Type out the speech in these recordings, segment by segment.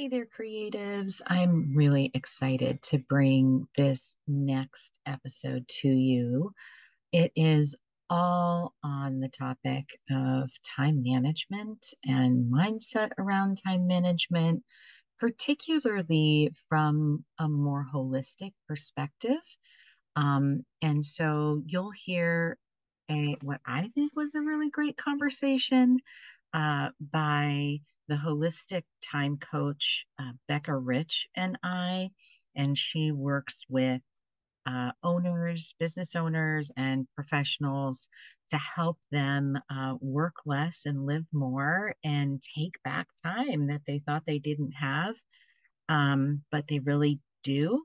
Hey there, creatives. I'm really excited to bring this next episode to you. It is all on the topic of time management and mindset around time management, particularly from a more holistic perspective. Um, and so you'll hear a what I think was a really great conversation uh, by the holistic time coach, uh, Becca Rich, and I. And she works with uh, owners, business owners, and professionals to help them uh, work less and live more and take back time that they thought they didn't have, um, but they really do.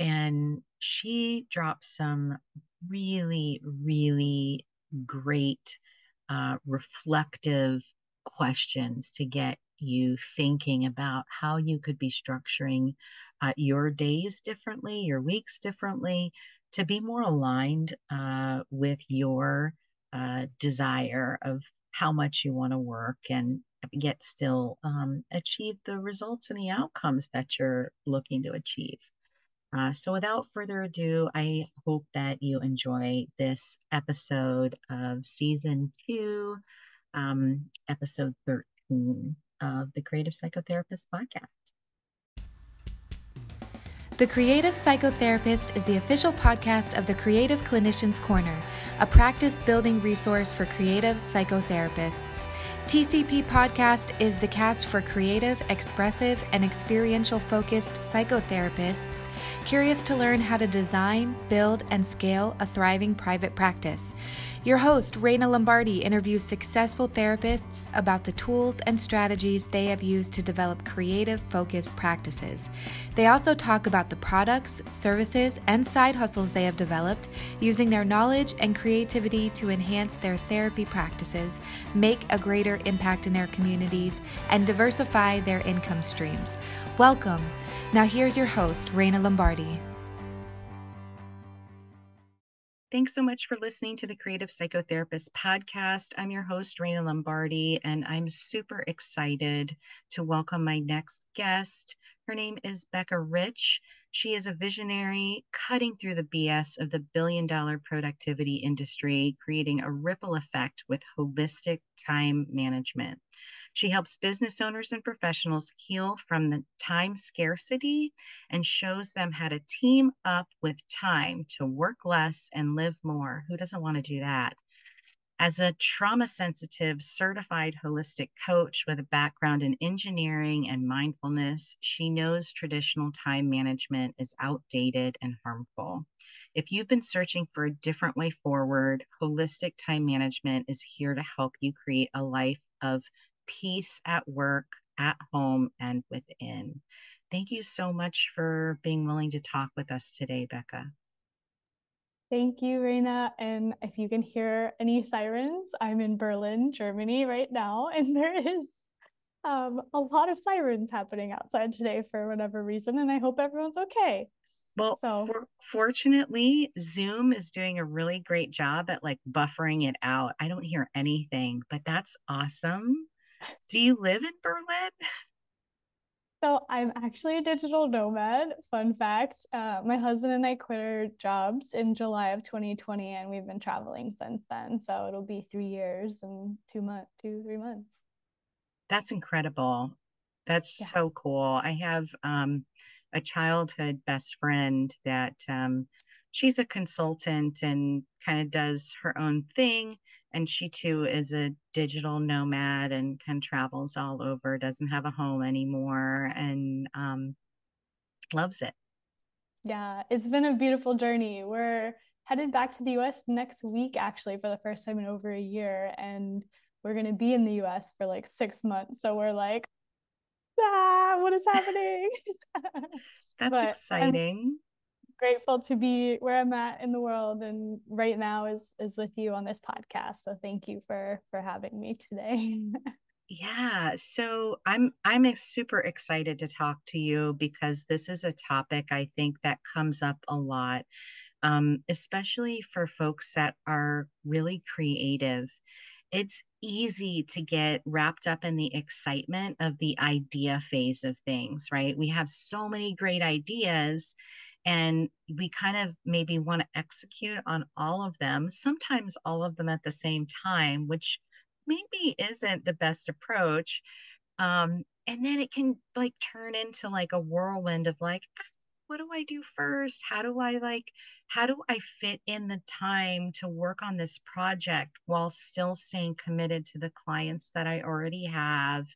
And she drops some really, really great, uh, reflective questions to get you thinking about how you could be structuring uh, your days differently, your weeks differently, to be more aligned uh, with your uh, desire of how much you want to work and yet still um, achieve the results and the outcomes that you're looking to achieve. Uh, so, without further ado, I hope that you enjoy this episode of season two, um, episode 13 of the Creative Psychotherapist podcast. The Creative Psychotherapist is the official podcast of the Creative Clinicians Corner, a practice building resource for creative psychotherapists. TCP Podcast is the cast for creative, expressive, and experiential focused psychotherapists curious to learn how to design, build, and scale a thriving private practice. Your host, Reina Lombardi, interviews successful therapists about the tools and strategies they have used to develop creative, focused practices. They also talk about the products, services, and side hustles they have developed using their knowledge and creativity to enhance their therapy practices, make a greater impact in their communities, and diversify their income streams. Welcome. Now, here's your host, Reina Lombardi. Thanks so much for listening to the Creative Psychotherapist podcast. I'm your host, Reina Lombardi, and I'm super excited to welcome my next guest. Her name is Becca Rich. She is a visionary cutting through the BS of the billion dollar productivity industry, creating a ripple effect with holistic time management. She helps business owners and professionals heal from the time scarcity and shows them how to team up with time to work less and live more. Who doesn't want to do that? As a trauma sensitive certified holistic coach with a background in engineering and mindfulness, she knows traditional time management is outdated and harmful. If you've been searching for a different way forward, holistic time management is here to help you create a life of peace at work, at home, and within. Thank you so much for being willing to talk with us today, Becca. Thank you, Reina. And if you can hear any sirens, I'm in Berlin, Germany right now, and there is um, a lot of sirens happening outside today for whatever reason, and I hope everyone's okay. Well, so. for, fortunately, Zoom is doing a really great job at like buffering it out. I don't hear anything, but that's awesome. Do you live in Berlin? So I'm actually a digital nomad. Fun fact: uh, my husband and I quit our jobs in July of 2020, and we've been traveling since then. So it'll be three years and two months, two three months. That's incredible. That's yeah. so cool. I have um, a childhood best friend that um, she's a consultant and kind of does her own thing and she too is a digital nomad and kind of travels all over doesn't have a home anymore and um, loves it. Yeah it's been a beautiful journey. We're headed back to the us next week actually for the first time in over a year and we're going to be in the us for like six months. So we're like ah what is happening? That's exciting grateful to be where I'm at in the world and right now is is with you on this podcast. So thank you for for having me today. yeah, so I'm I'm super excited to talk to you because this is a topic I think that comes up a lot. Um, especially for folks that are really creative it's easy to get wrapped up in the excitement of the idea phase of things, right? We have so many great ideas and we kind of maybe want to execute on all of them, sometimes all of them at the same time, which maybe isn't the best approach. Um, and then it can like turn into like a whirlwind of like, what do I do first? How do I like, how do I fit in the time to work on this project while still staying committed to the clients that I already have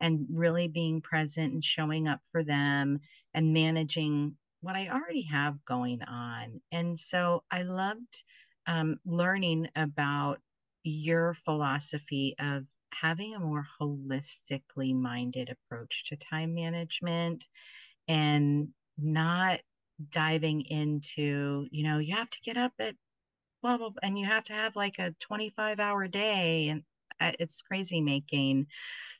and really being present and showing up for them and managing what I already have going on. And so I loved um, learning about your philosophy of having a more holistically minded approach to time management and not diving into, you know, you have to get up at blah, blah, blah and you have to have like a 25 hour day and uh, it's crazy making.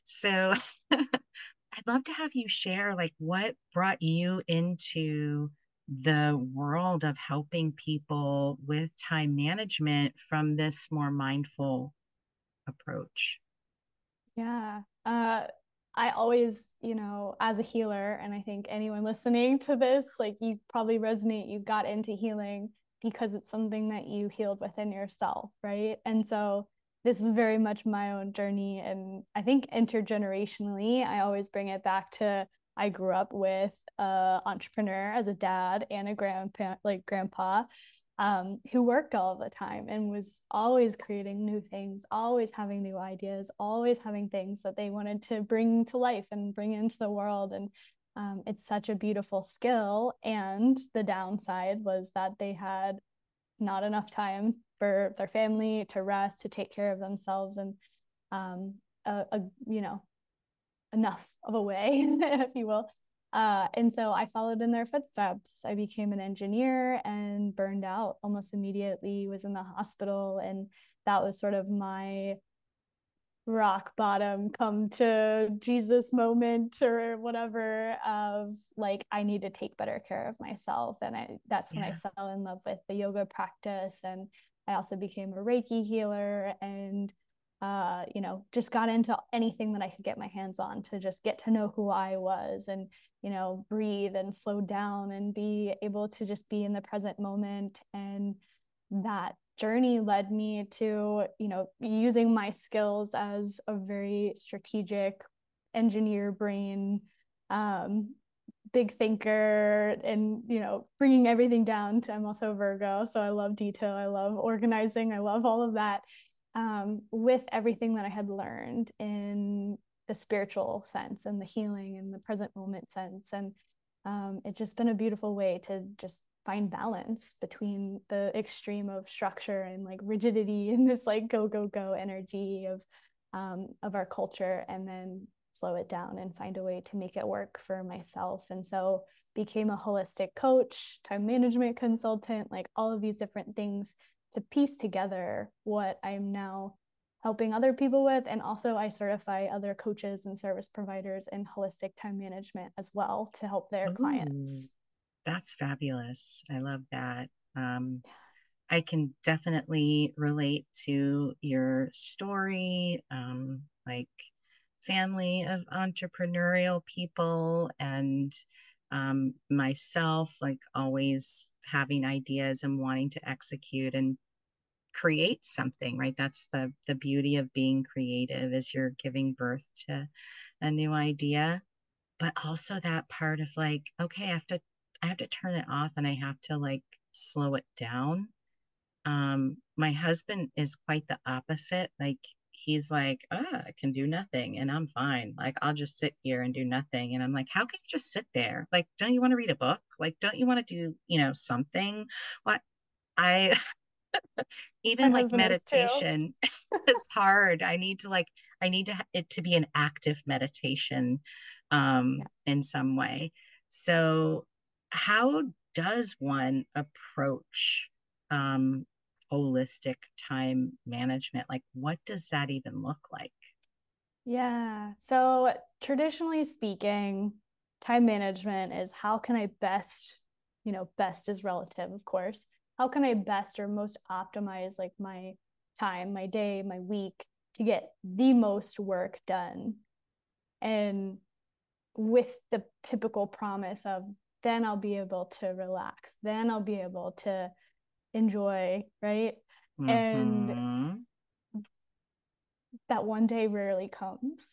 So I'd love to have you share like what brought you into the world of helping people with time management from this more mindful approach. Yeah. Uh I always, you know, as a healer, and I think anyone listening to this, like you probably resonate, you got into healing because it's something that you healed within yourself, right? And so this is very much my own journey. And I think intergenerationally, I always bring it back to I grew up with a entrepreneur as a dad and a grandpa, like grandpa um, who worked all the time and was always creating new things, always having new ideas, always having things that they wanted to bring to life and bring into the world. And um, it's such a beautiful skill. And the downside was that they had not enough time for their family to rest, to take care of themselves, and um, a, a you know enough of a way, if you will, uh, and so I followed in their footsteps. I became an engineer and burned out almost immediately, was in the hospital. And that was sort of my rock bottom come to Jesus moment or whatever of like I need to take better care of myself and I that's when yeah. I fell in love with the yoga practice and I also became a reiki healer and uh, you know, just got into anything that I could get my hands on to just get to know who I was and, you know, breathe and slow down and be able to just be in the present moment. And that journey led me to, you know, using my skills as a very strategic engineer brain, um, big thinker and you know bringing everything down to i'm also virgo so i love detail i love organizing i love all of that um, with everything that I had learned in the spiritual sense and the healing and the present moment sense. And um, it's just been a beautiful way to just find balance between the extreme of structure and like rigidity and this like go go go energy of um, of our culture and then slow it down and find a way to make it work for myself and so became a holistic coach time management consultant like all of these different things to piece together what I'm now helping other people with. And also, I certify other coaches and service providers in holistic time management as well to help their clients. That's fabulous. I love that. Um, I can definitely relate to your story, um, like family of entrepreneurial people and um, myself, like always having ideas and wanting to execute and create something right that's the the beauty of being creative is you're giving birth to a new idea but also that part of like okay i have to i have to turn it off and i have to like slow it down um my husband is quite the opposite like he's like, ah, I can do nothing and I'm fine. Like, I'll just sit here and do nothing. And I'm like, how can you just sit there? Like, don't you want to read a book? Like, don't you want to do, you know, something? What I, even like meditation is hard. I need to like, I need to it to be an active meditation um, yeah. in some way. So, how does one approach um, holistic time management? Like what does that even look like? Yeah. So traditionally speaking time management is how can i best you know best is relative of course. How can i best or most optimize like my time my day my week to get the most work done? And with the typical promise of then I'll be able to relax, then I'll be able to enjoy, right? Mm-hmm. And that one day rarely comes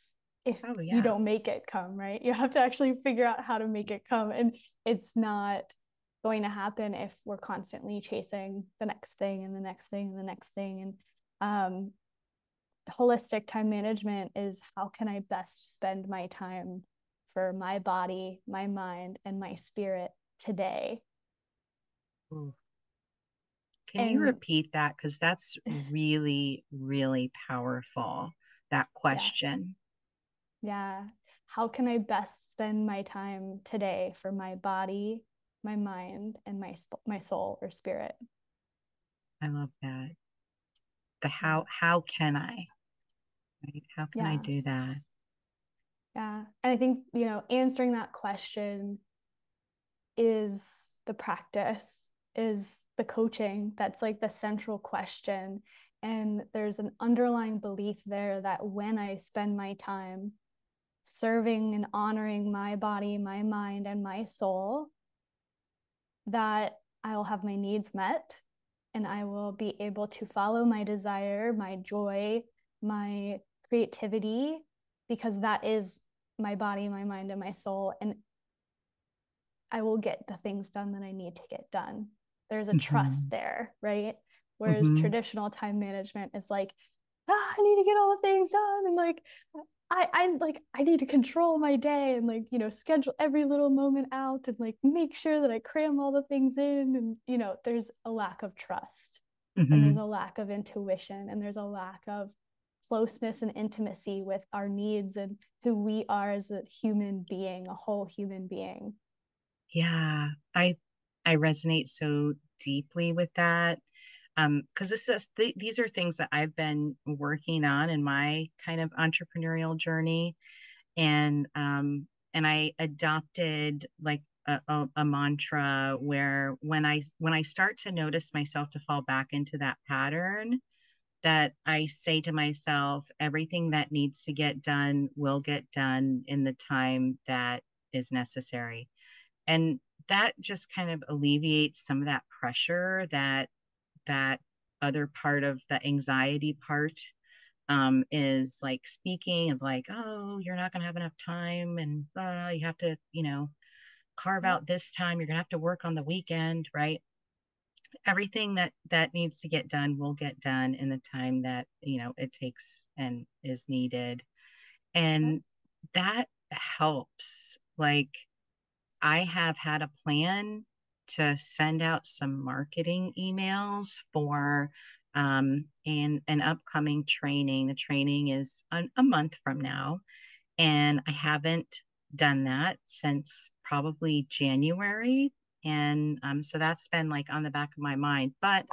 if oh, yeah. you don't make it come, right? You have to actually figure out how to make it come. And it's not going to happen if we're constantly chasing the next thing and the next thing and the next thing. And um, holistic time management is how can I best spend my time for my body, my mind, and my spirit today? Can and, you repeat that? Because that's really, really powerful. That question. Yeah. yeah. How can I best spend my time today for my body, my mind, and my my soul or spirit? I love that. The how how can I? Right? How can yeah. I do that? Yeah. And I think, you know, answering that question is the practice, is the coaching. That's like the central question. And there's an underlying belief there that when I spend my time serving and honoring my body, my mind, and my soul, that I will have my needs met and I will be able to follow my desire, my joy, my creativity because that is my body, my mind, and my soul. And I will get the things done that I need to get done. There's a mm-hmm. trust there, right? Whereas mm-hmm. traditional time management is like, ah, I need to get all the things done. And like, I, I like I need to control my day and like you know schedule every little moment out and like make sure that I cram all the things in and you know there's a lack of trust mm-hmm. and there's a lack of intuition and there's a lack of closeness and intimacy with our needs and who we are as a human being, a whole human being. Yeah, I I resonate so deeply with that um because this is th- these are things that I've been working on in my kind of entrepreneurial journey and um and I adopted like a, a, a, mantra where when I when I start to notice myself to fall back into that pattern that I say to myself, everything that needs to get done will get done in the time that is necessary. And that just kind of alleviates some of that pressure that that other part of the anxiety part um, is like speaking of like, oh, you're not going to have enough time and uh, you have to, you know, carve out this time. You're going to have to work on the weekend, right? Everything that that needs to get done will get done in the time that you know it takes and is needed. And that helps. Like i have had a plan to send out some marketing emails for um, and an upcoming training. The training is an, a month from now and i haven't done that since probably january and um, so that's been like on the back of my mind. But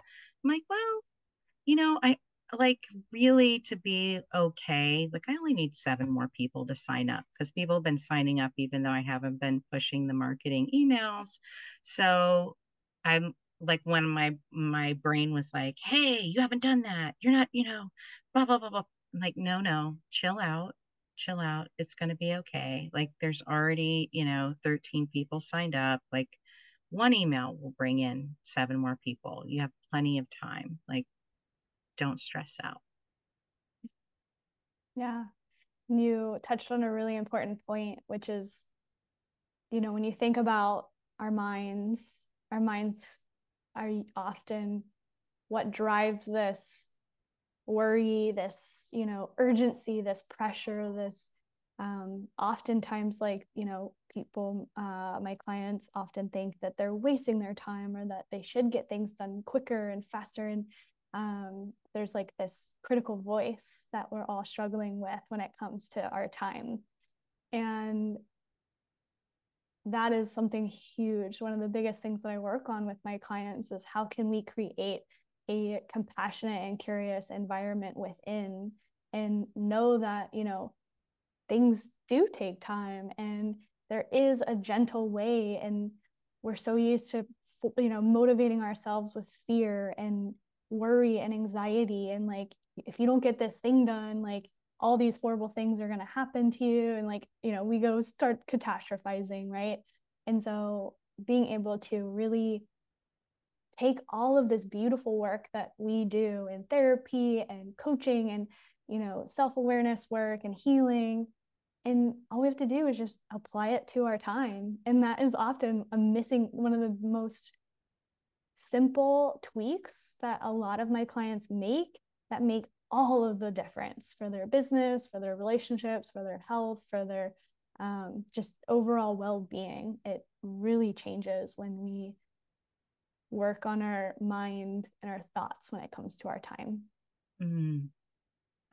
i'm like well you know i like really to be okay like i only need seven more people to sign up because people have been signing up even though i haven't been pushing the marketing emails. So i'm like when my my brain was like hey you haven't done that. You're not you know blah blah blah blah. I'm like no no. Chill out. Chill out. It's going to be okay. Like there's already you know 13 people signed up. Like one email will bring in seven more people. You have plenty of time. Like, don't stress out. Yeah. You touched on a really important point, which is, you know, when you think about our minds, our minds are often what drives this worry, this, you know, urgency, this pressure, this um, oftentimes like you know people uh, my clients often think that they're wasting their time or that they should get things done quicker and faster. And um, there's like this critical voice that we're all struggling with when it comes to our time. And that is something huge. One of the biggest things that i work on with my clients is how can we create a compassionate and curious environment within and know that you know things do take time and there is a gentle way and we're so used to you know motivating ourselves with fear and worry and anxiety and like if you don't get this thing done, like all these horrible things are going to happen to you. And like, you know, we go start catastrophizing, right? And so being able to really take all of this beautiful work that we do in therapy and coaching and you know self-awareness work and healing and all we have to do is just apply it to our time and that is often a missing one of the most simple tweaks that a lot of my clients make that make all of the difference for their business for their relationships for their health for their um, just overall well-being it really changes when we work on our mind and our thoughts when it comes to our time. Mm.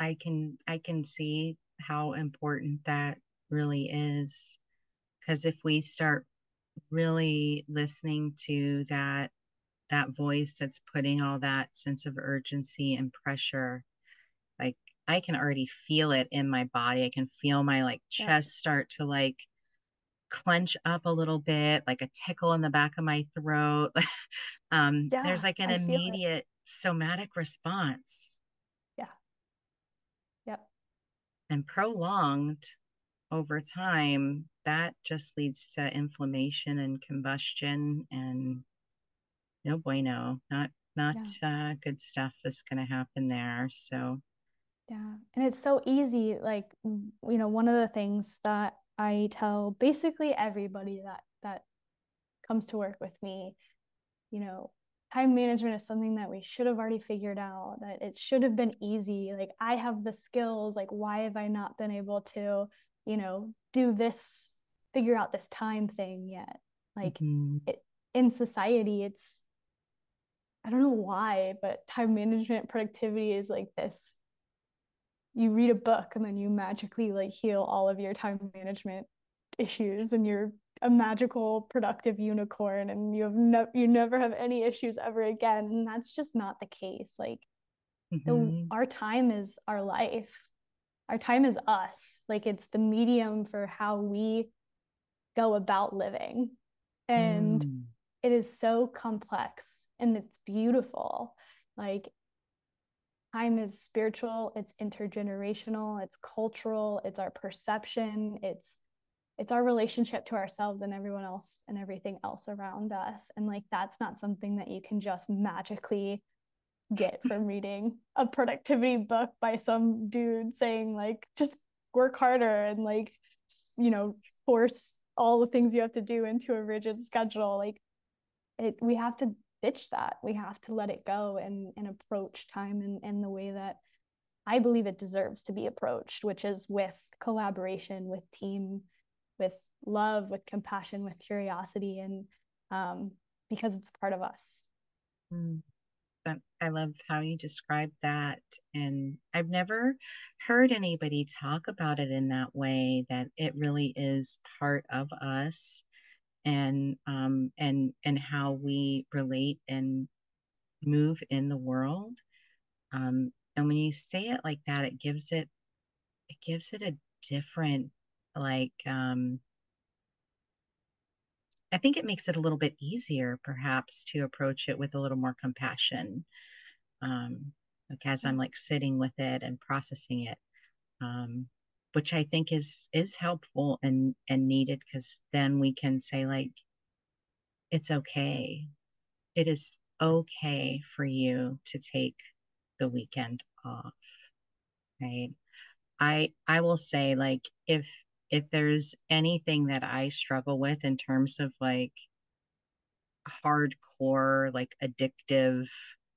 I can I can see how important that really is because if we start really listening to that that voice that's putting all that sense of urgency and pressure like I can already feel it in my body. I can feel my like chest yeah. start to like clench up a little bit, like a tickle in the back of my throat. um, yeah, there's like an I immediate somatic response. Yeah. Yep. And prolonged over time, that just leads to inflammation and combustion and no bueno. Not not yeah. uh, good stuff is going to happen there. So yeah. And it's so easy. Like, you know, one of the things that I tell basically everybody that that comes to work with me, you know, time management is something that we should have already figured out, that it should have been easy. Like I have the skills, like why have I not been able to, you know, do this, figure out this time thing yet? Like mm-hmm. it, in society, it's I don't know why, but time management productivity is like this you read a book and then you magically like heal all of your time management issues and you're a magical productive unicorn and you have no you never have any issues ever again and that's just not the case like mm-hmm. the, our time is our life our time is us like it's the medium for how we go about living and mm. it is so complex and it's beautiful like time is spiritual it's intergenerational it's cultural it's our perception it's it's our relationship to ourselves and everyone else and everything else around us and like that's not something that you can just magically get from reading a productivity book by some dude saying like just work harder and like you know force all the things you have to do into a rigid schedule like it we have to ditch that. We have to let it go and, and approach time in, in the way that I believe it deserves to be approached, which is with collaboration, with team, with love, with compassion, with curiosity, and um, because it's part of us. Mm. I love how you describe that. And I've never heard anybody talk about it in that way, that it really is part of us and um, and and how we relate and move in the world. Um, and when you say it like that, it gives it it gives it a different like um, I think it makes it a little bit easier, perhaps, to approach it with a little more compassion. Um, like as I'm like sitting with it and processing it. Um, which I think is is helpful and and needed because then we can say like it's okay. It is okay for you to take the weekend off. Right? I I will say like if if there's anything that I struggle with in terms of like hardcore like addictive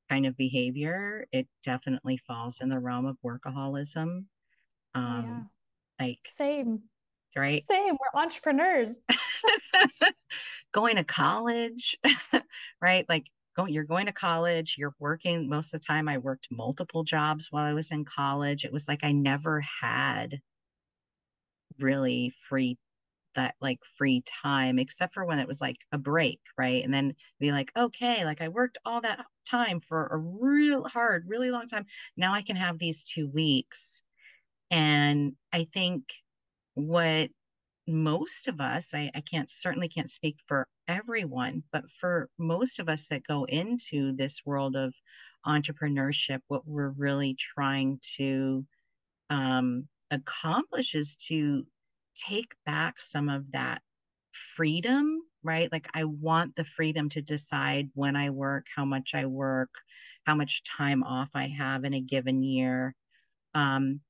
kind of behavior, it definitely falls in the realm of workaholism. Um, yeah like same. Right. Same. We're entrepreneurs. going to college, right? Like going you're going to college, you're working most of the time. I worked multiple jobs while I was in college. It was like I never had really free that like free time except for when it was like a break right? And then be like okay like i worked all that time for a real hard really long time. Now i can have these two weeks. And I think what most of us, I, I can't certainly can't speak for everyone, but for most of us that go into this world of entrepreneurship, what we're really trying to um, accomplish is to take back some of that freedom, right? Like, I want the freedom to decide when I work, how much I work, how much time off I have in a given year. Um,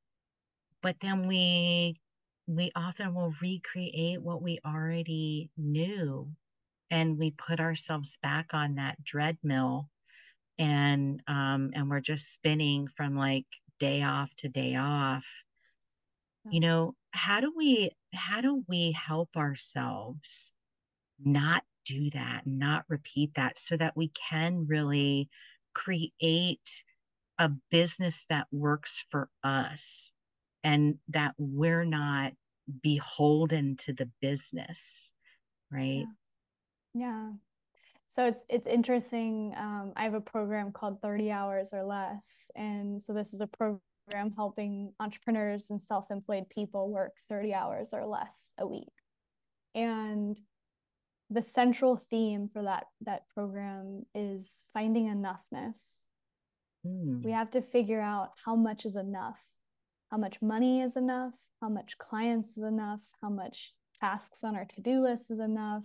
but then we we often will recreate what we already knew and we put ourselves back on that treadmill and um and we're just spinning from like day off to day off you know how do we how do we help ourselves not do that not repeat that so that we can really create a business that works for us and that we're not beholden to the business right? Yeah, yeah. so it's it's interesting um, i have a program called 30 hours or less and so this is a program helping entrepreneurs and self-employed people work 30 hours or less a week and the central theme for that that program is finding enoughness mm. we have to figure out how much is enough how much money is enough, how much clients is enough, how much tasks on our to do list is enough.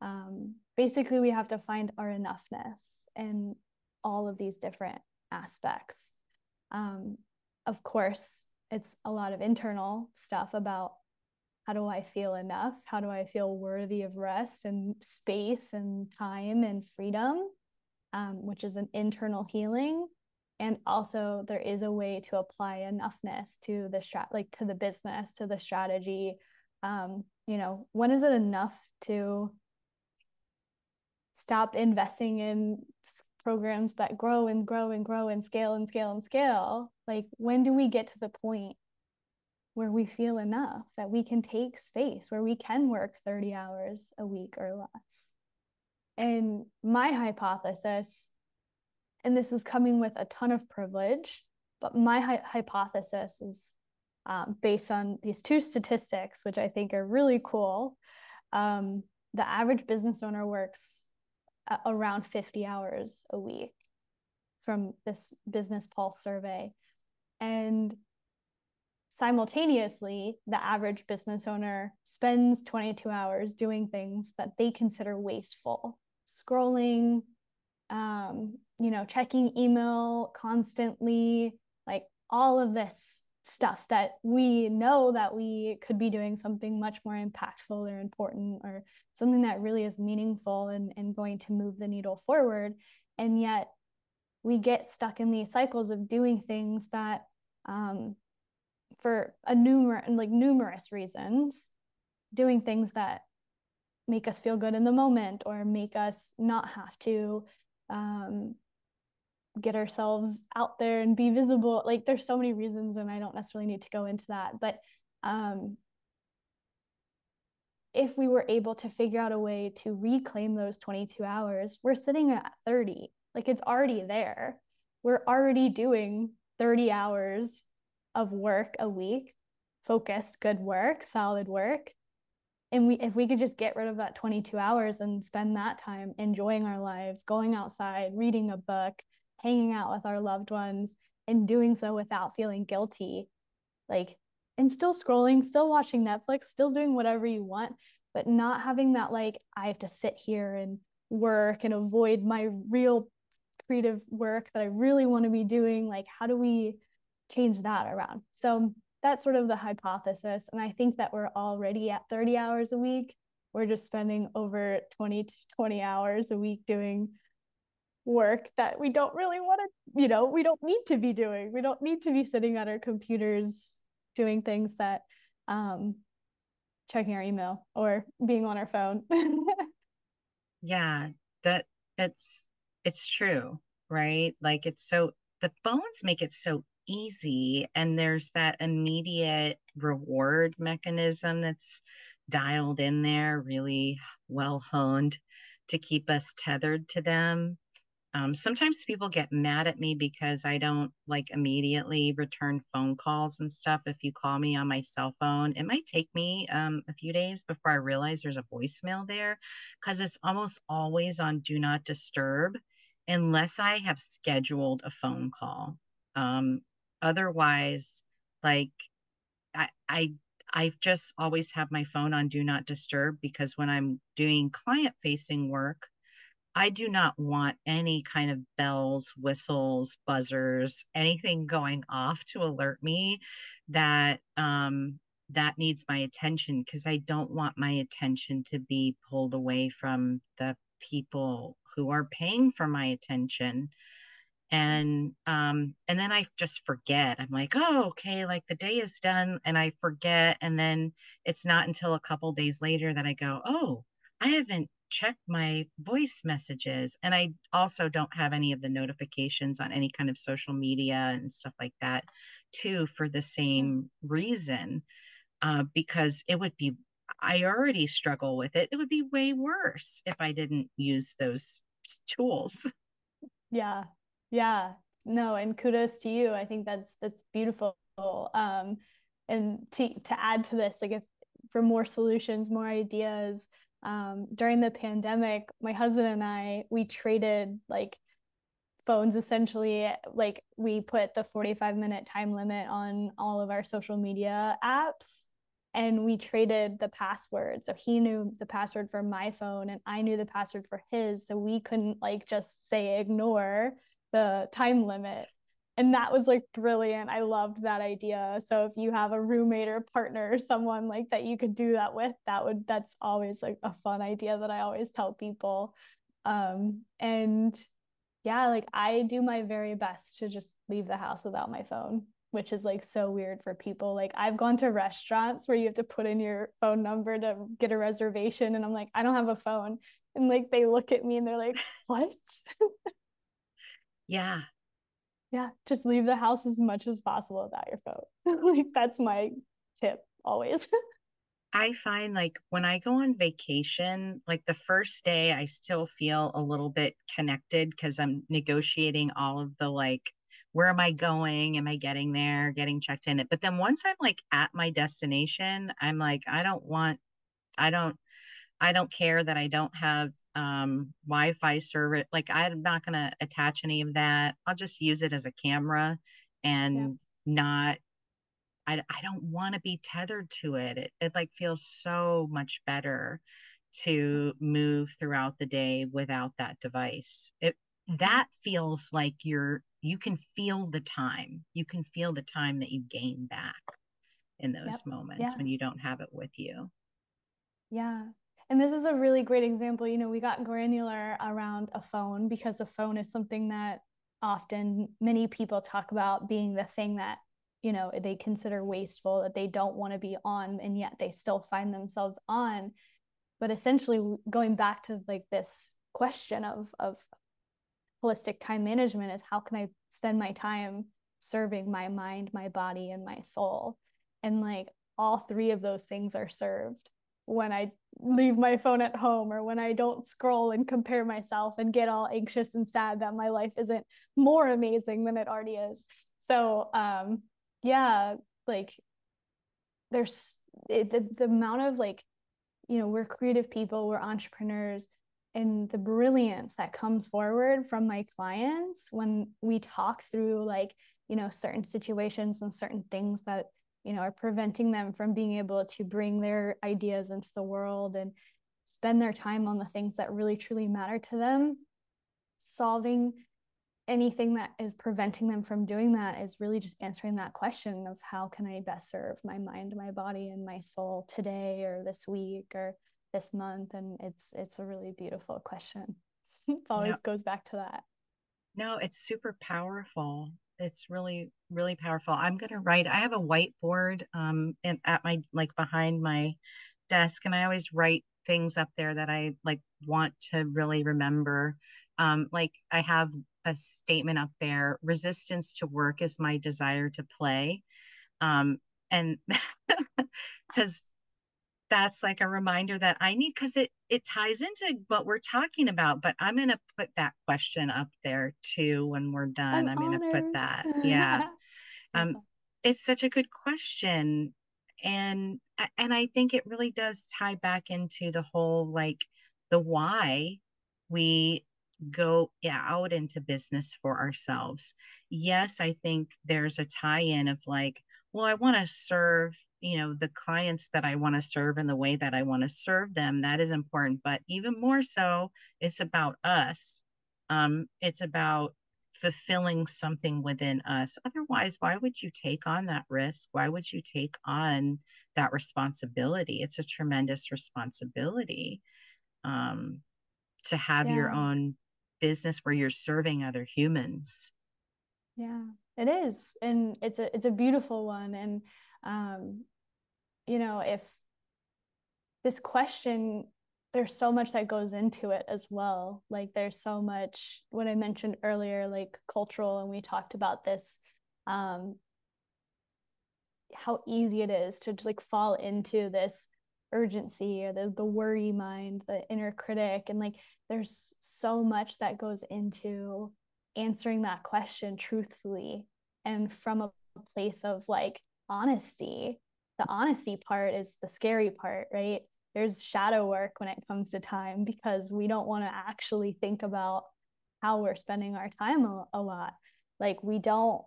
Um, basically, we have to find our enoughness in all of these different aspects. Um, of course, it's a lot of internal stuff about how do I feel enough? How do I feel worthy of rest and space and time and freedom, um, which is an internal healing and also there is a way to apply enoughness to the strat like to the business to the strategy um you know when is it enough to stop investing in programs that grow and grow and grow and scale and scale and scale like when do we get to the point where we feel enough that we can take space where we can work 30 hours a week or less? And my hypothesis and this is coming with a ton of privilege but my hi- hypothesis is um, based on these two statistics which i think are really cool. Um, the average business owner works around 50 hours a week from this business pulse survey. And simultaneously the average business owner spends 22 hours doing things that they consider wasteful. Scrolling um, you know, checking email constantly, like all of this stuff that we know that we could be doing something much more impactful or important or something that really is meaningful and, and going to move the needle forward. And yet we get stuck in these cycles of doing things that um, for a numerous like numerous reasons, doing things that make us feel good in the moment or make us not have to um, get ourselves out there and be visible. Like there's so many reasons and i don't necessarily need to go into that but um, if we were able to figure out a way to reclaim those 22 hours we're sitting at 30 like it's already there. We're already doing 30 hours of work a week focused good work solid work. And we if we could just get rid of that 22 hours and spend that time enjoying our lives going outside reading a book hanging out with our loved ones and doing so without feeling guilty like and still scrolling still watching netflix still doing whatever you want but not having that like i have to sit here and work and avoid my real creative work that i really want to be doing like how do we change that around? So that's sort of the hypothesis and i think that we're already at 30 hours a week. We're just spending over 20 to 20 hours a week doing work that we don't really want to, you know, we don't need to be doing. We don't need to be sitting at our computers doing things that um checking our email or being on our phone. yeah, that it's it's true, right? Like it's so the phones make it so easy and there's that immediate reward mechanism that's dialed in there really well honed to keep us tethered to them um, sometimes people get mad at me because I don't like immediately return phone calls and stuff. If you call me on my cell phone, it might take me um, a few days before I realize there's a voicemail there because it's almost always on do not disturb. unless I have scheduled a phone call. Um, otherwise, like I, I I just always have my phone on do not disturb because when I'm doing client facing work, I do not want any kind of bells, whistles, buzzers, anything going off to alert me that um, that needs my attention because I don't want my attention to be pulled away from the people who are paying for my attention. And um and then i just forget. I'm like oh okay like the day is done and i forget and then it's not until a couple days later that i go oh i haven't checked my voice messages and i also don't have any of the notifications on any kind of social media and stuff like that too for the same reason uh, because it would be i already struggle with it. It would be way worse if i didn't use those tools. Yeah. Yeah, no, and kudos to you. I think that's that's beautiful. Um, and to to add to this, like if for more solutions, more ideas, um, during the pandemic, my husband and I we traded like phones essentially like we put the 45 minute time limit on all of our social media apps and we traded the password. So he knew the password for my phone and i knew the password for his so we couldn't like just say ignore the time limit and that was like brilliant. I loved that idea. So if you have a roommate or partner or someone like that you could do that with that would that's always like a fun idea that i always tell people. Um and yeah like i do my very best to just leave the house without my phone which is like so weird for people. Like i've gone to restaurants where you have to put in your phone number to get a reservation and i'm like i don't have a phone. And like they look at me and they're like what? Yeah. Yeah. Just leave the house as much as possible without your phone. like that's my tip always. I find like when I go on vacation, like the first day, I still feel a little bit connected because I'm negotiating all of the like, where am I going? Am I getting there? Getting checked in. But then once I'm like at my destination, I'm like, I don't want, I don't, I don't care that I don't have um, Wi-Fi service. Like I'm not going to attach any of that. I'll just use it as a camera and yeah. not. I I don't want to be tethered to it. It it like feels so much better to move throughout the day without that device. It that feels like you're you can feel the time. You can feel the time that you gain back in those yep. moments yeah. when you don't have it with you. Yeah. And this is a really great example. You know, we got granular around a phone because a phone is something that often many people talk about being the thing that, you know, they consider wasteful, that they don't want to be on, and yet they still find themselves on. But essentially, going back to like this question of, of holistic time management is how can I spend my time serving my mind, my body, and my soul? And like all three of those things are served when I leave my phone at home or when I don't scroll and compare myself and get all anxious and sad that my life isn't more amazing than it already is. So, um, yeah, like there's it, the, the amount of like, you know, we're creative people, we're entrepreneurs, and the brilliance that comes forward from my clients when we talk through like, you know, certain situations and certain things that you know are preventing them from being able to bring their ideas into the world and spend their time on the things that really truly matter to them. Solving anything that is preventing them from doing that is really just answering that question of how can i best serve my mind my body and my soul today or this week or this month? And it's it's a really beautiful question. It always goes back to that. No it's super powerful it's really really powerful. I'm going to write i have a whiteboard um and at my like behind my desk and i always write things up there that i like want to really remember. Um like i have a statement up there resistance to work is my desire to play. Um and because that's like a reminder that I need because it it ties into what we're talking about. But I'm gonna put that question up there too when we're done. I'm, I'm gonna put that. Yeah. um, it's such a good question, and and I think it really does tie back into the whole like the why we go out into business for ourselves. Yes, I think there's a tie in of like, well, I want to serve, you know, the clients that I want to serve and the way that I want to serve them. That is important. But even more so, it's about us. Um, it's about fulfilling something within us. Otherwise, why would you take on that risk? Why would you take on that responsibility? It's a tremendous responsibility um, to have yeah. your own business where you're serving other humans. Yeah, it is. And it's a it's a beautiful one. And um, you know, if this question there's so much that goes into it as well. Like there's so much what I mentioned earlier, like cultural, and we talked about this, um, how easy it is to like fall into this urgency or the, the worry mind, the inner critic. And like there's so much that goes into answering that question truthfully and from a place of like honesty. The honesty part is the scary part, right? there's shadow work when it comes to time because we don't want to actually think about how we're spending our time a, a lot like we don't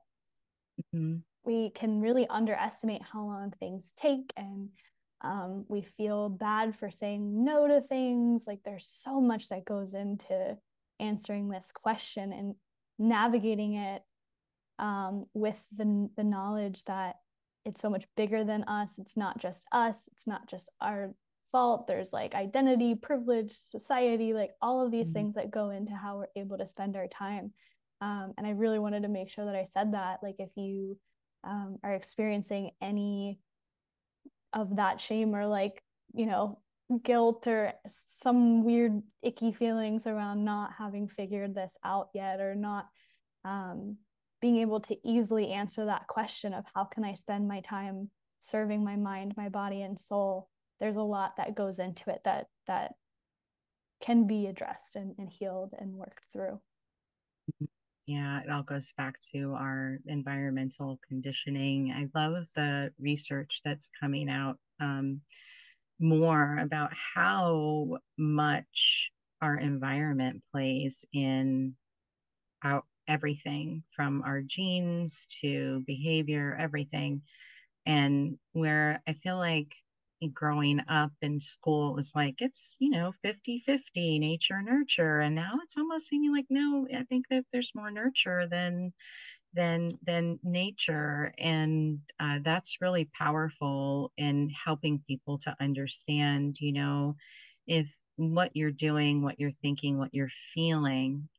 mm-hmm. we can really underestimate how long things take and um, we feel bad for saying no to things like there's so much that goes into answering this question and navigating it um, with the, the knowledge that it's so much bigger than us. It's not just us. It's not just our fault. There's like identity privilege society like all of these mm-hmm. things that go into how we're able to spend our time. Um, and i really wanted to make sure that i said that like if you um, are experiencing any of that shame or like you know guilt or some weird icky feelings around not having figured this out yet or not um, being able to easily answer that question of how can i spend my time serving my mind my body and soul there's a lot that goes into it that that can be addressed and, and healed and worked through. Yeah it all goes back to our environmental conditioning. I love the research that's coming out um, more about how much our environment plays in out everything from our genes to behavior everything. And where i feel like growing up in school it was like it's you know 50 50 nature nurture. And now it's almost seeming like no i think that there's more nurture than than than nature. And uh, that's really powerful in helping people to understand you know if what you're doing what you're thinking what you're feeling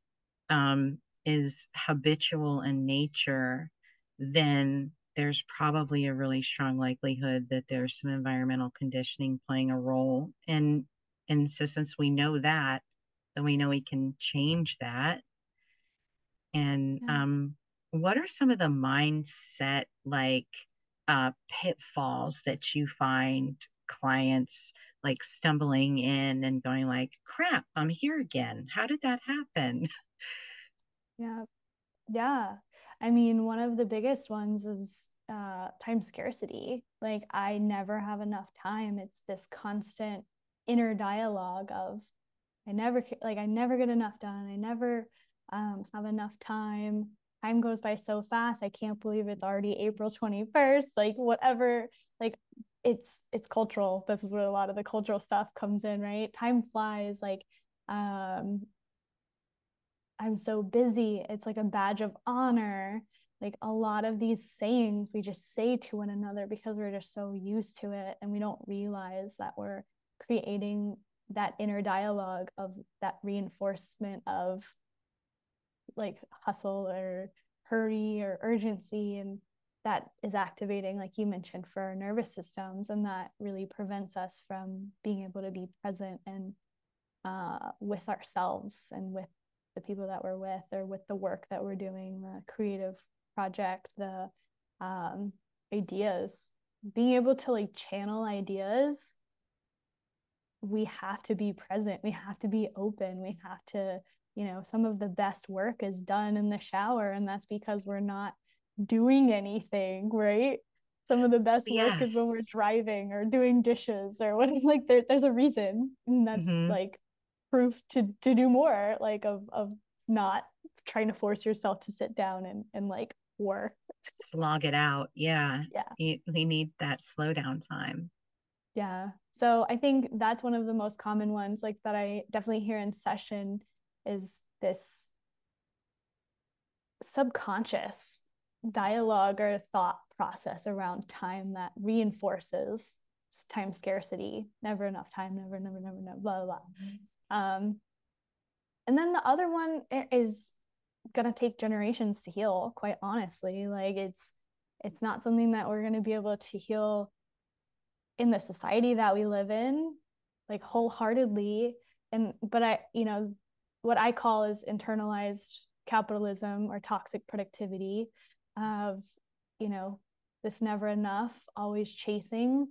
um, is habitual in nature then there's probably a really strong likelihood that there's some environmental conditioning playing a role and and so since we know that then we know we can change that. And yeah. um what are some of the mindset like uh pitfalls that you find clients like stumbling in and going like crap i'm here again. How did that happen yeah yeah I mean, one of the biggest ones is uh, time scarcity. Like, I never have enough time. It's this constant inner dialogue of, I never, like, I never get enough done. I never um, have enough time. Time goes by so fast. I can't believe it's already April 21st. Like, whatever, like, it's it's cultural this is where a lot of the cultural stuff comes in right time flies like um I'm so busy. It's like a badge of honor. Like a lot of these sayings we just say to one another because we're just so used to it and we don't realize that we're creating that inner dialogue of that reinforcement of like hustle or hurry or urgency and that is activating like you mentioned for our nervous systems and that really prevents us from being able to be present and uh, with ourselves and with the people that we're with or with the work that we're doing, the creative project, the um, ideas, being able to like channel ideas. We have to be present. We have to be open. We have to, you know, some of the best work is done in the shower, and that's because we're not doing anything, right? Some of the best yes. work is when we're driving or doing dishes or what like there, there's a reason. And that's mm-hmm. like proof to to do more like of of not trying to force yourself to sit down and and like work. Slog it out. Yeah. Yeah. You, we need that slow down time. Yeah. So i think that's one of the most common ones like that i definitely hear in session is this subconscious dialogue or thought process around time that reinforces time scarcity. Never enough time never never never never blah blah blah. Mm-hmm. Um and then the other one is gonna take generations to heal quite honestly. Like it's it's not something that we're gonna be able to heal in the society that we live in like wholeheartedly. And but i you know what i call is internalized capitalism or toxic productivity of you know this never enough always chasing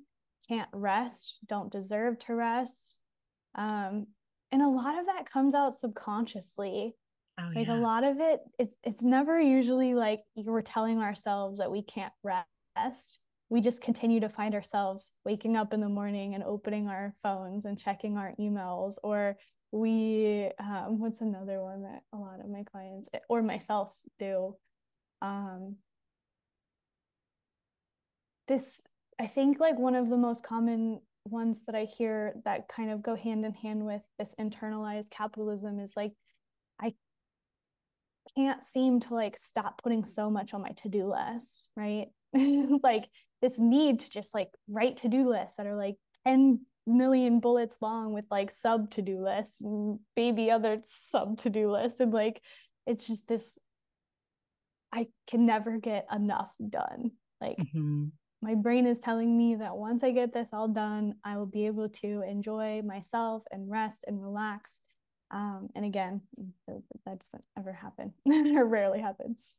can't rest don't deserve to rest. Um, and a lot of that comes out subconsciously. Oh, like yeah. a lot of it, it it's never usually like we're telling ourselves that we can't rest. We just continue to find ourselves waking up in the morning and opening our phones and checking our emails or we um, what's another one that a lot of my clients or myself do? Um, this i think like one of the most common ones that i hear that kind of go hand in hand with this internalized capitalism is like i can't seem to like stop putting so much on my to-do list right like this need to just like write to-do lists that are like 10 million bullets long with like sub to-do lists and baby other sub to-do lists and like it's just this i can never get enough done like mm-hmm. My brain is telling me that once i get this all done i will be able to enjoy myself and rest and relax. Um, and again that doesn't ever happen. Or rarely happens.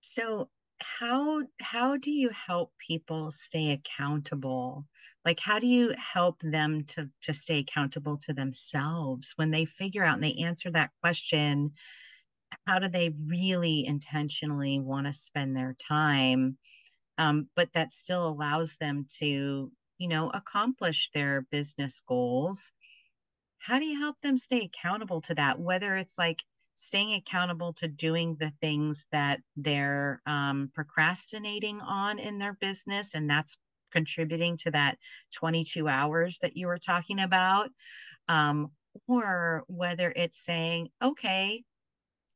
So how how do you help people stay accountable? Like how do you help them to to stay accountable to themselves when they figure out and they answer that question how do they really intentionally want to spend their time um, but that still allows them to you know accomplish their business goals. How do you help them stay accountable to that? Whether it's like staying accountable to doing the things that they're um, procrastinating on in their business and that's contributing to that 22 hours that you were talking about um, or whether it's saying okay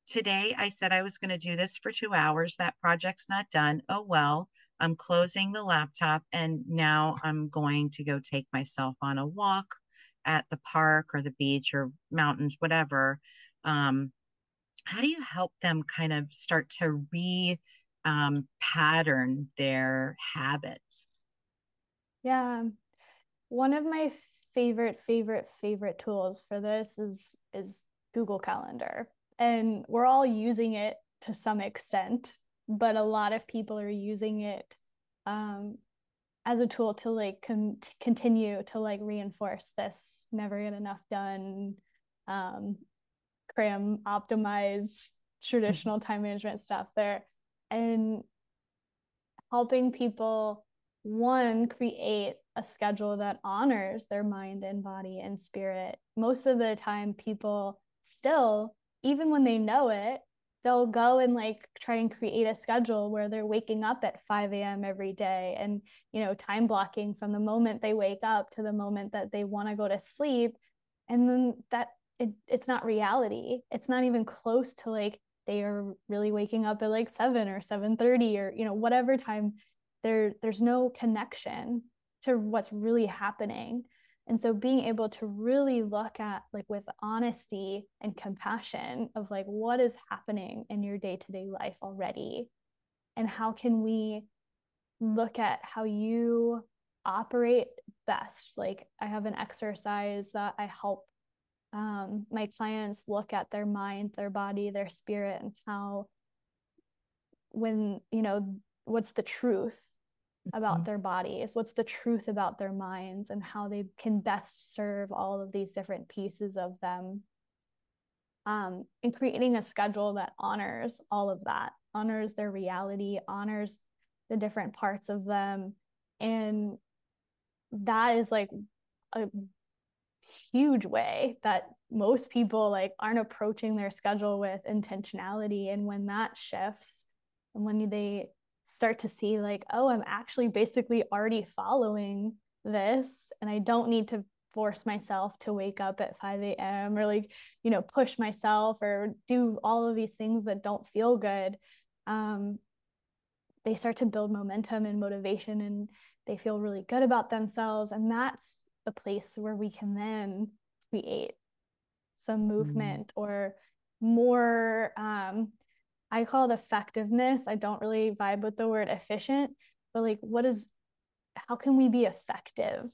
today i said i was going to do this for two hours that project's not done oh well i'm closing the laptop and now i'm going to go take myself on a walk at the park or the beach or mountains whatever um, how do you help them kind of start to re um, pattern their habits? Yeah. One of my favorite, favorite, favorite tools for this is is Google Calendar. And we're all using it to some extent, but a lot of people are using it um, as a tool to like con- continue to like reinforce this never get enough done um, cram optimize traditional time management stuff there. And helping people one create a schedule that honors their mind and body and spirit. Most of the time people still even when they know it they'll go and like try and create a schedule where they're waking up at 5 a.m every day and you know time blocking from the moment they wake up to the moment that they want to go to sleep. And then that it, it's not reality. It's not even close to like they are really waking up at like 7 or 7:30 or you know whatever time there there's no connection to what's really happening and so being able to really look at like with honesty and compassion of like what is happening in your day-to-day life already and how can we look at how you operate best. Like i have an exercise that i help um, my clients look at their mind, their body, their spirit, and how, when, you know, what's the truth about mm-hmm. their bodies, what's the truth about their minds, and how they can best serve all of these different pieces of them. Um, and creating a schedule that honors all of that, honors their reality, honors the different parts of them. And that is like a huge way that most people like aren't approaching their schedule with intentionality and when that shifts and when they start to see like oh i'm actually basically already following this and i don't need to force myself to wake up at 5 a.m or like you know push myself or do all of these things that don't feel good um, they start to build momentum and motivation and they feel really good about themselves and that's the place where we can then create some mm-hmm. movement mm. or more um, i call it effectiveness. I don't really vibe with the word efficient but like what is how can we be effective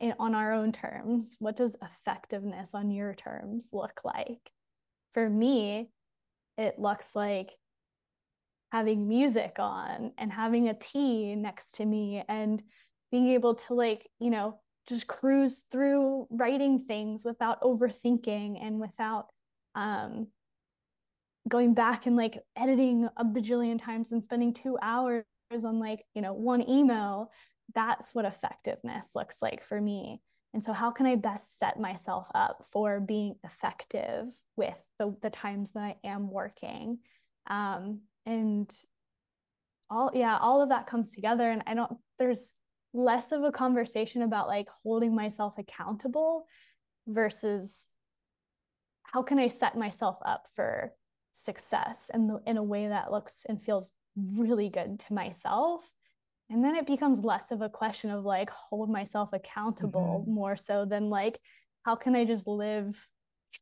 in, on our own terms? What does effectiveness on your terms look like? For me it looks like having music on and having a tea next to me and being able to like you know just cruise through writing things without overthinking and without um going back and like editing a bajillion times and spending two hours on like you know one email that's what effectiveness looks like for me. And so how can i best set myself up for being effective with the, the times that i am working? Um, and all yeah all of that comes together and i don't there's less of a conversation about like holding myself accountable versus how can i set myself up for success in, the, in a way that looks and feels really good to myself. And then it becomes less of a question of like hold myself accountable mm-hmm. more so than like how can i just live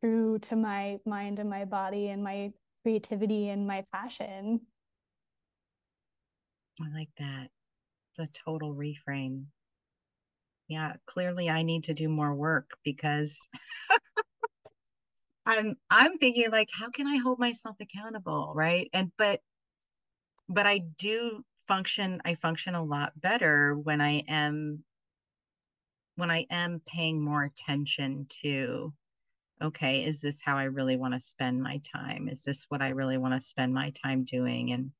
true to my mind and my body and my creativity and my passion? I like that. It's a total reframe. Yeah clearly i need to do more work because i'm i'm thinking like how can i hold myself accountable right? And but but i do function i function a lot better when i am when i am paying more attention to okay is this how i really want to spend my time? Is this what i really want to spend my time doing? And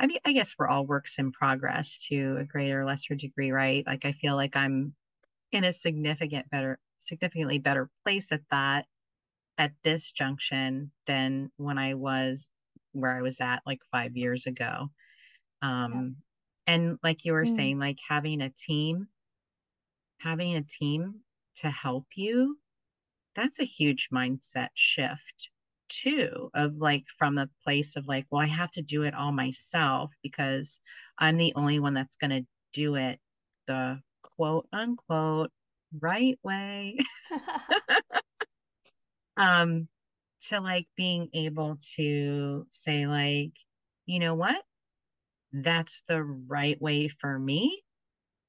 i mean i guess we're all works in progress to a greater or lesser degree right? Like i feel like i'm in a significant better significantly better place at that at this junction than when i was where i was at like five years ago um yeah. and like you were mm. saying like having a team having a team to help you that's a huge mindset shift too of like from a place of like well i have to do it all myself because i'm the only one that's going to do it the quote unquote right way um to like being able to say like you know what that's the right way for me.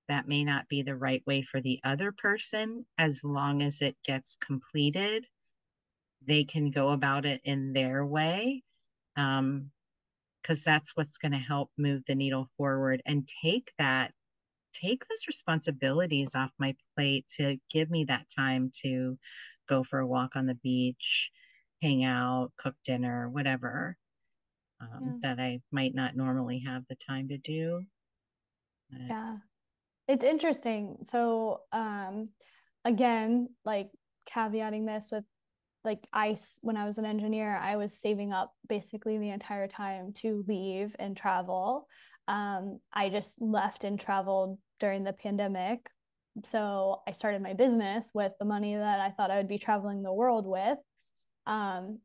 That may not be the right way for the other person. As long as it gets completed, they can go about it in their way. Um, because that's what's going to help move the needle forward and take that take those responsibilities off my plate to give me that time to go for a walk on the beach hang out cook dinner whatever um, yeah. that I might not normally have the time to do. But... Yeah, it's interesting. So, um, again, like caveating this with like I when I was an engineer, I was saving up basically the entire time to leave and travel. Um, I just left and traveled during the pandemic. So I started my business with the money that I thought I would be traveling the world with. Um,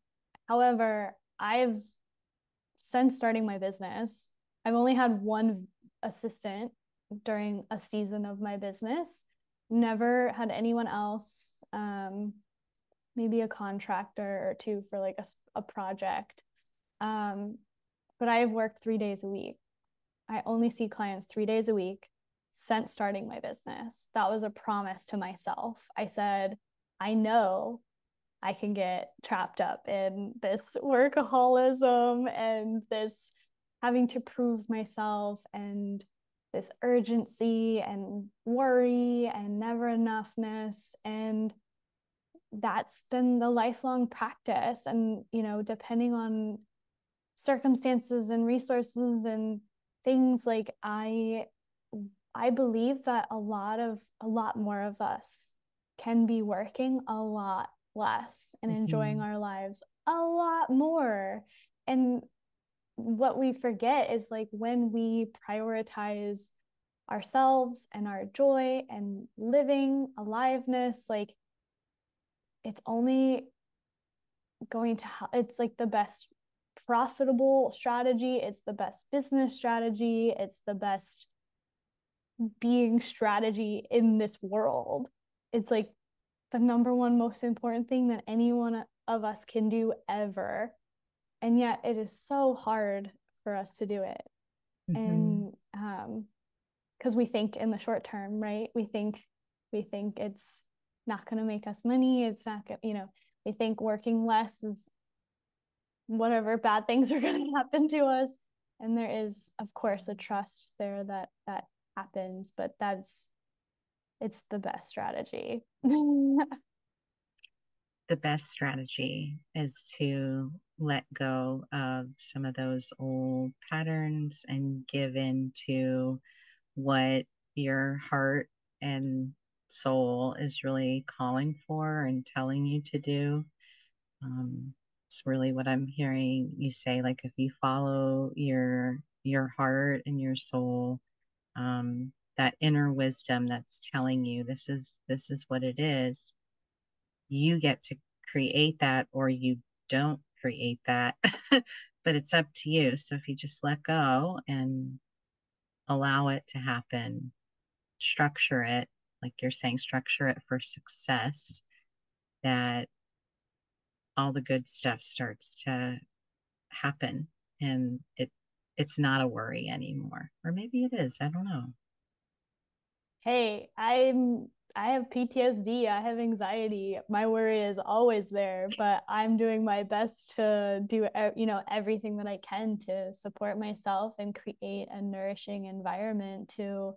however, I've since starting my business, I've only had one assistant during a season of my business. Never had anyone else, um, maybe a contractor or two for like a, a project. Um, but I have worked three days a week. I only see clients three days a week since starting my business. That was a promise to myself. I said, I know I can get trapped up in this workaholism and this having to prove myself and this urgency and worry and never enoughness and that's been the lifelong practice and you know depending on circumstances and resources and things like i i believe that a lot of a lot more of us can be working a lot less and enjoying Mhm. our lives a lot more. And what we forget is like when we prioritize ourselves and our joy and living aliveness, like it's only going to help. It's like the best profitable strategy, it's the best business strategy, it's the best being strategy in this world. It's like the number one most important thing that any one of us can do ever. And yet it is so hard for us to do it. Mhm. And um because we think in the short term, right? We think we think it's not going to make us money. It's not going, you know, we think working less is whatever bad things are going to happen to us. And there is, of course, a trust there that that happens, but that's it's the best strategy. the best strategy is to let go of some of those old patterns and give in to what your heart and soul is really calling for and telling you to do. Um, it's really what I'm hearing you say. Like if you follow your your heart and your soul, um, that inner wisdom that's telling you this is this is what it is, you get to create that or you don't create that. but it's up to you. So if you just let go and allow it to happen, structure it, like you're saying, structure it for success, that all the good stuff starts to happen and it it's not a worry anymore. Or maybe it is. I don't know. hey, I'm I have PTSD, I have anxiety. My worry is always there, but I'm doing my best to do you know everything that I can to support myself and create a nourishing environment to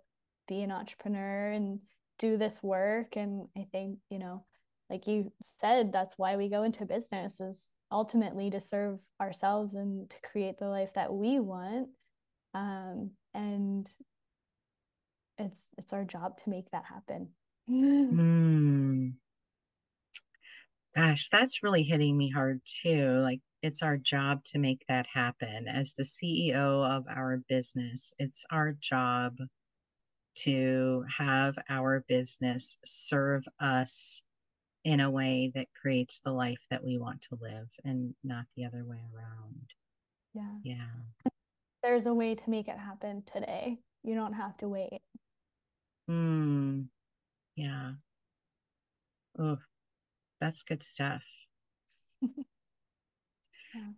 be an entrepreneur and do this work and I think, you know, like you said, that's why we go into business is ultimately to serve ourselves and to create the life that we want. Um, and it's it's our job to make that happen. Hmm. Gosh, that's really hitting me hard too. Like it's our job to make that happen. As the CEO of our business, it's our job to have our business serve us in a way that creates the life that we want to live and not the other way around. yeah. Yeah. There's a way to make it happen today. You don't have to wait. Hmm. Yeah. Oh, that's good stuff. Yeah.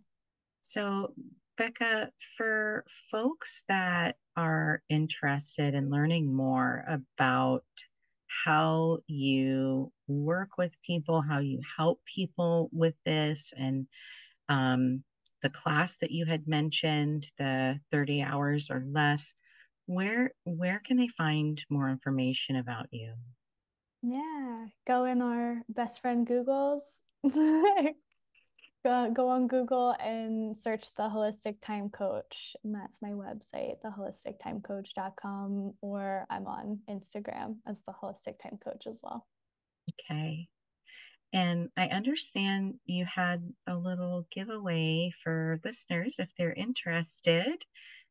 So, Becca, for folks that are interested in learning more about how you work with people, how you help people with this, and um, the class that you had mentioned, the 30 hours or less, where where can they find more information about you? Yeah. Go in our best friend Google's. go, go on Google and search the Holistic Time Coach. And that's my website, theholistictimecoach.com, or I'm on Instagram as the Holistic Time Coach as well. Okay. And I understand you had a little giveaway for listeners if they're interested.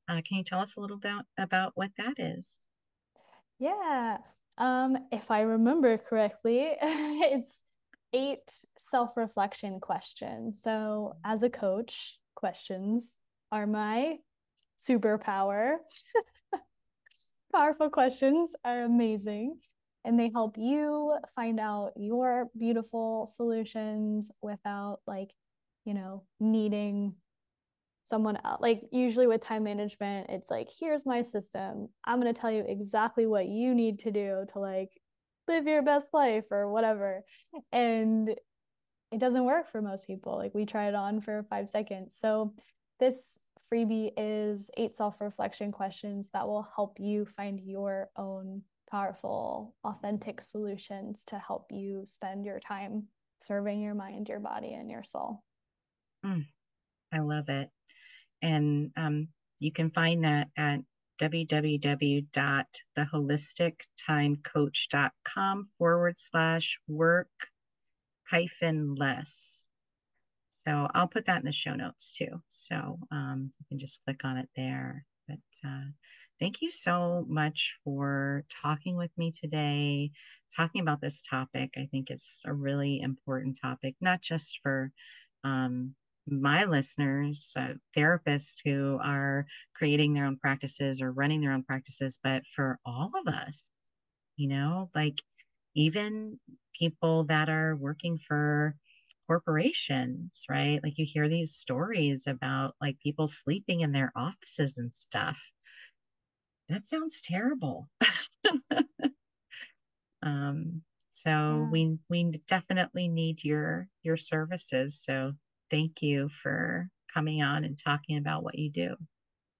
Uh, can you tell us a little bit about what that is? Yeah. Um, if I remember correctly, it's eight self-reflection questions. So as a coach, questions are my superpower. Powerful questions are amazing. And they help you find out your beautiful solutions without like, you know, needing someone else. Like usually with time management, it's like, here's my system. I'm going to tell you exactly what you need to do to like live your best life or whatever. And it doesn't work for most people. Like we try it on for five seconds. So this freebie is eight self-reflection questions that will help you find your own powerful, authentic solutions to help you spend your time serving your mind, your body, and your soul. Mm, I love it. And um, you can find that at www.theholistictimecoach.com forward slash work hyphen less. So I'll put that in the show notes too. So um, you can just click on it there. But uh, thank you so much for talking with me today, talking about this topic. I think it's a really important topic, not just for um, my listeners, uh, therapists who are creating their own practices or running their own practices, but for all of us, you know, like even people that are working for corporations, right? Like you hear these stories about like people sleeping in their offices and stuff. That sounds terrible. um, so yeah. we we definitely need your your services. So thank you for coming on and talking about what you do.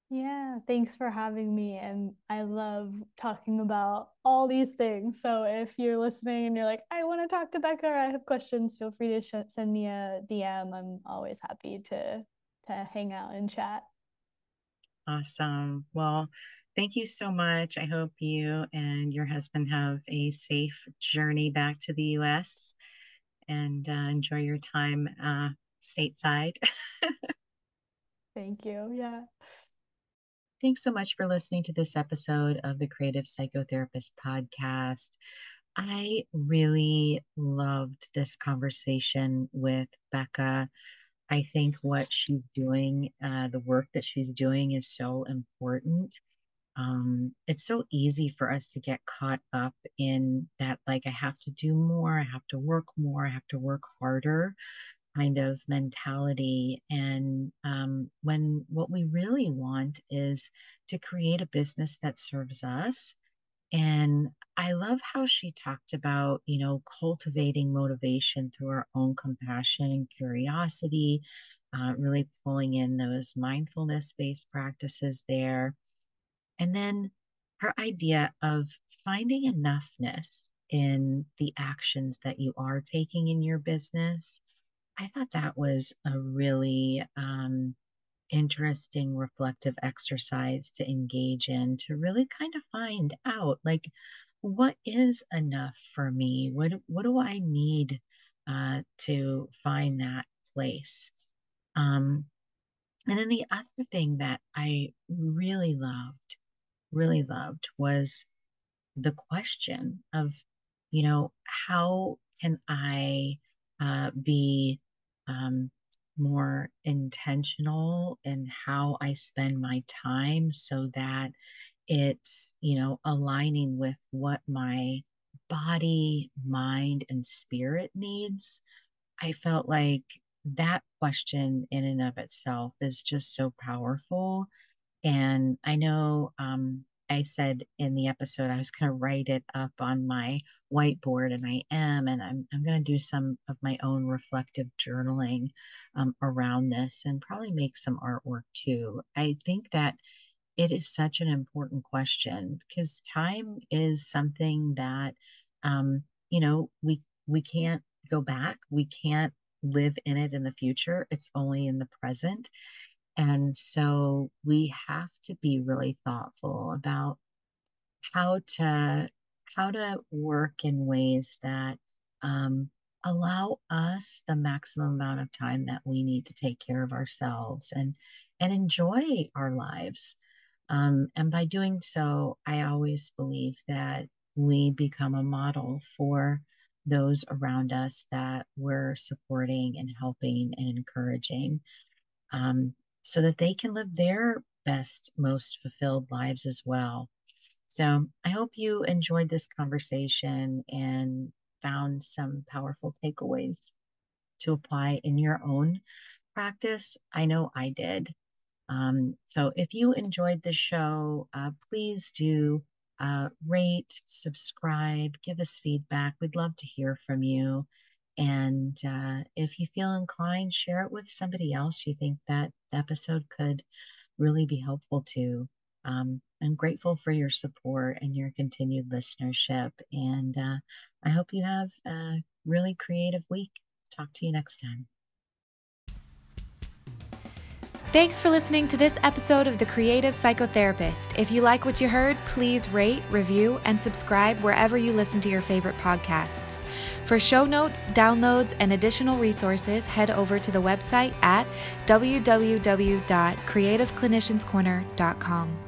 Yeah, thanks for having me. And I love talking about all these things. So if you're listening and you're like, I want to talk to Becca or I have questions, feel free to sh- send me a DM. I'm always happy to to hang out and chat. Awesome. Well, thank you so much. I hope you and your husband have a safe journey back to the US and uh, enjoy your time uh, stateside. thank you. Yeah. Thanks so much for listening to this episode of the Creative Psychotherapist Podcast. I really loved this conversation with Becca. I think what she's doing, uh, the work that she's doing, is so important. Um, it's so easy for us to get caught up in that, like, I have to do more, I have to work more, I have to work harder kind of mentality. And um, when what we really want is to create a business that serves us. And I love how she talked about, you know, cultivating motivation through our own compassion and curiosity, uh, really pulling in those mindfulness based practices there. And then her idea of finding enoughness in the actions that you are taking in your business I thought that was a really um, interesting reflective exercise to engage in to really kind of find out like what is enough for me? What what do i need uh, to find that place? Um, and then the other thing that i really loved really loved was the question of you know how can i uh, be um, more intentional in how I spend my time so that it's, you know, aligning with what my body, mind, and spirit needs. I felt like that question in and of itself is just so powerful. And I know um, I said in the episode, I was going to write it up on my whiteboard, and I am. And I'm, I'm going to do some of my own reflective journaling um, around this and probably make some artwork too. I think that it is such an important question because time is something that, um, you know, we, we can't go back. We can't live in it in the future. It's only in the present. And so we have to be really thoughtful about how to how to work in ways that um, allow us the maximum amount of time that we need to take care of ourselves and and enjoy our lives. Um, and by doing so, I always believe that we become a model for those around us that we're supporting and helping and encouraging. Um, so that they can live their best, most fulfilled lives as well. So I hope you enjoyed this conversation and found some powerful takeaways to apply in your own practice. I know I did. Um, so if you enjoyed the show, uh, please do uh, rate, subscribe, give us feedback. We'd love to hear from you. And uh, if you feel inclined, share it with somebody else you think that episode could really be helpful to. Um, I'm grateful for your support and your continued listenership. And uh, I hope you have a really creative week. Talk to you next time. Thanks for listening to this episode of The Creative Psychotherapist. If you like what you heard, please rate, review, and subscribe wherever you listen to your favorite podcasts. For show notes, downloads, and additional resources, head over to the website at www.creativeclinicianscorner.com.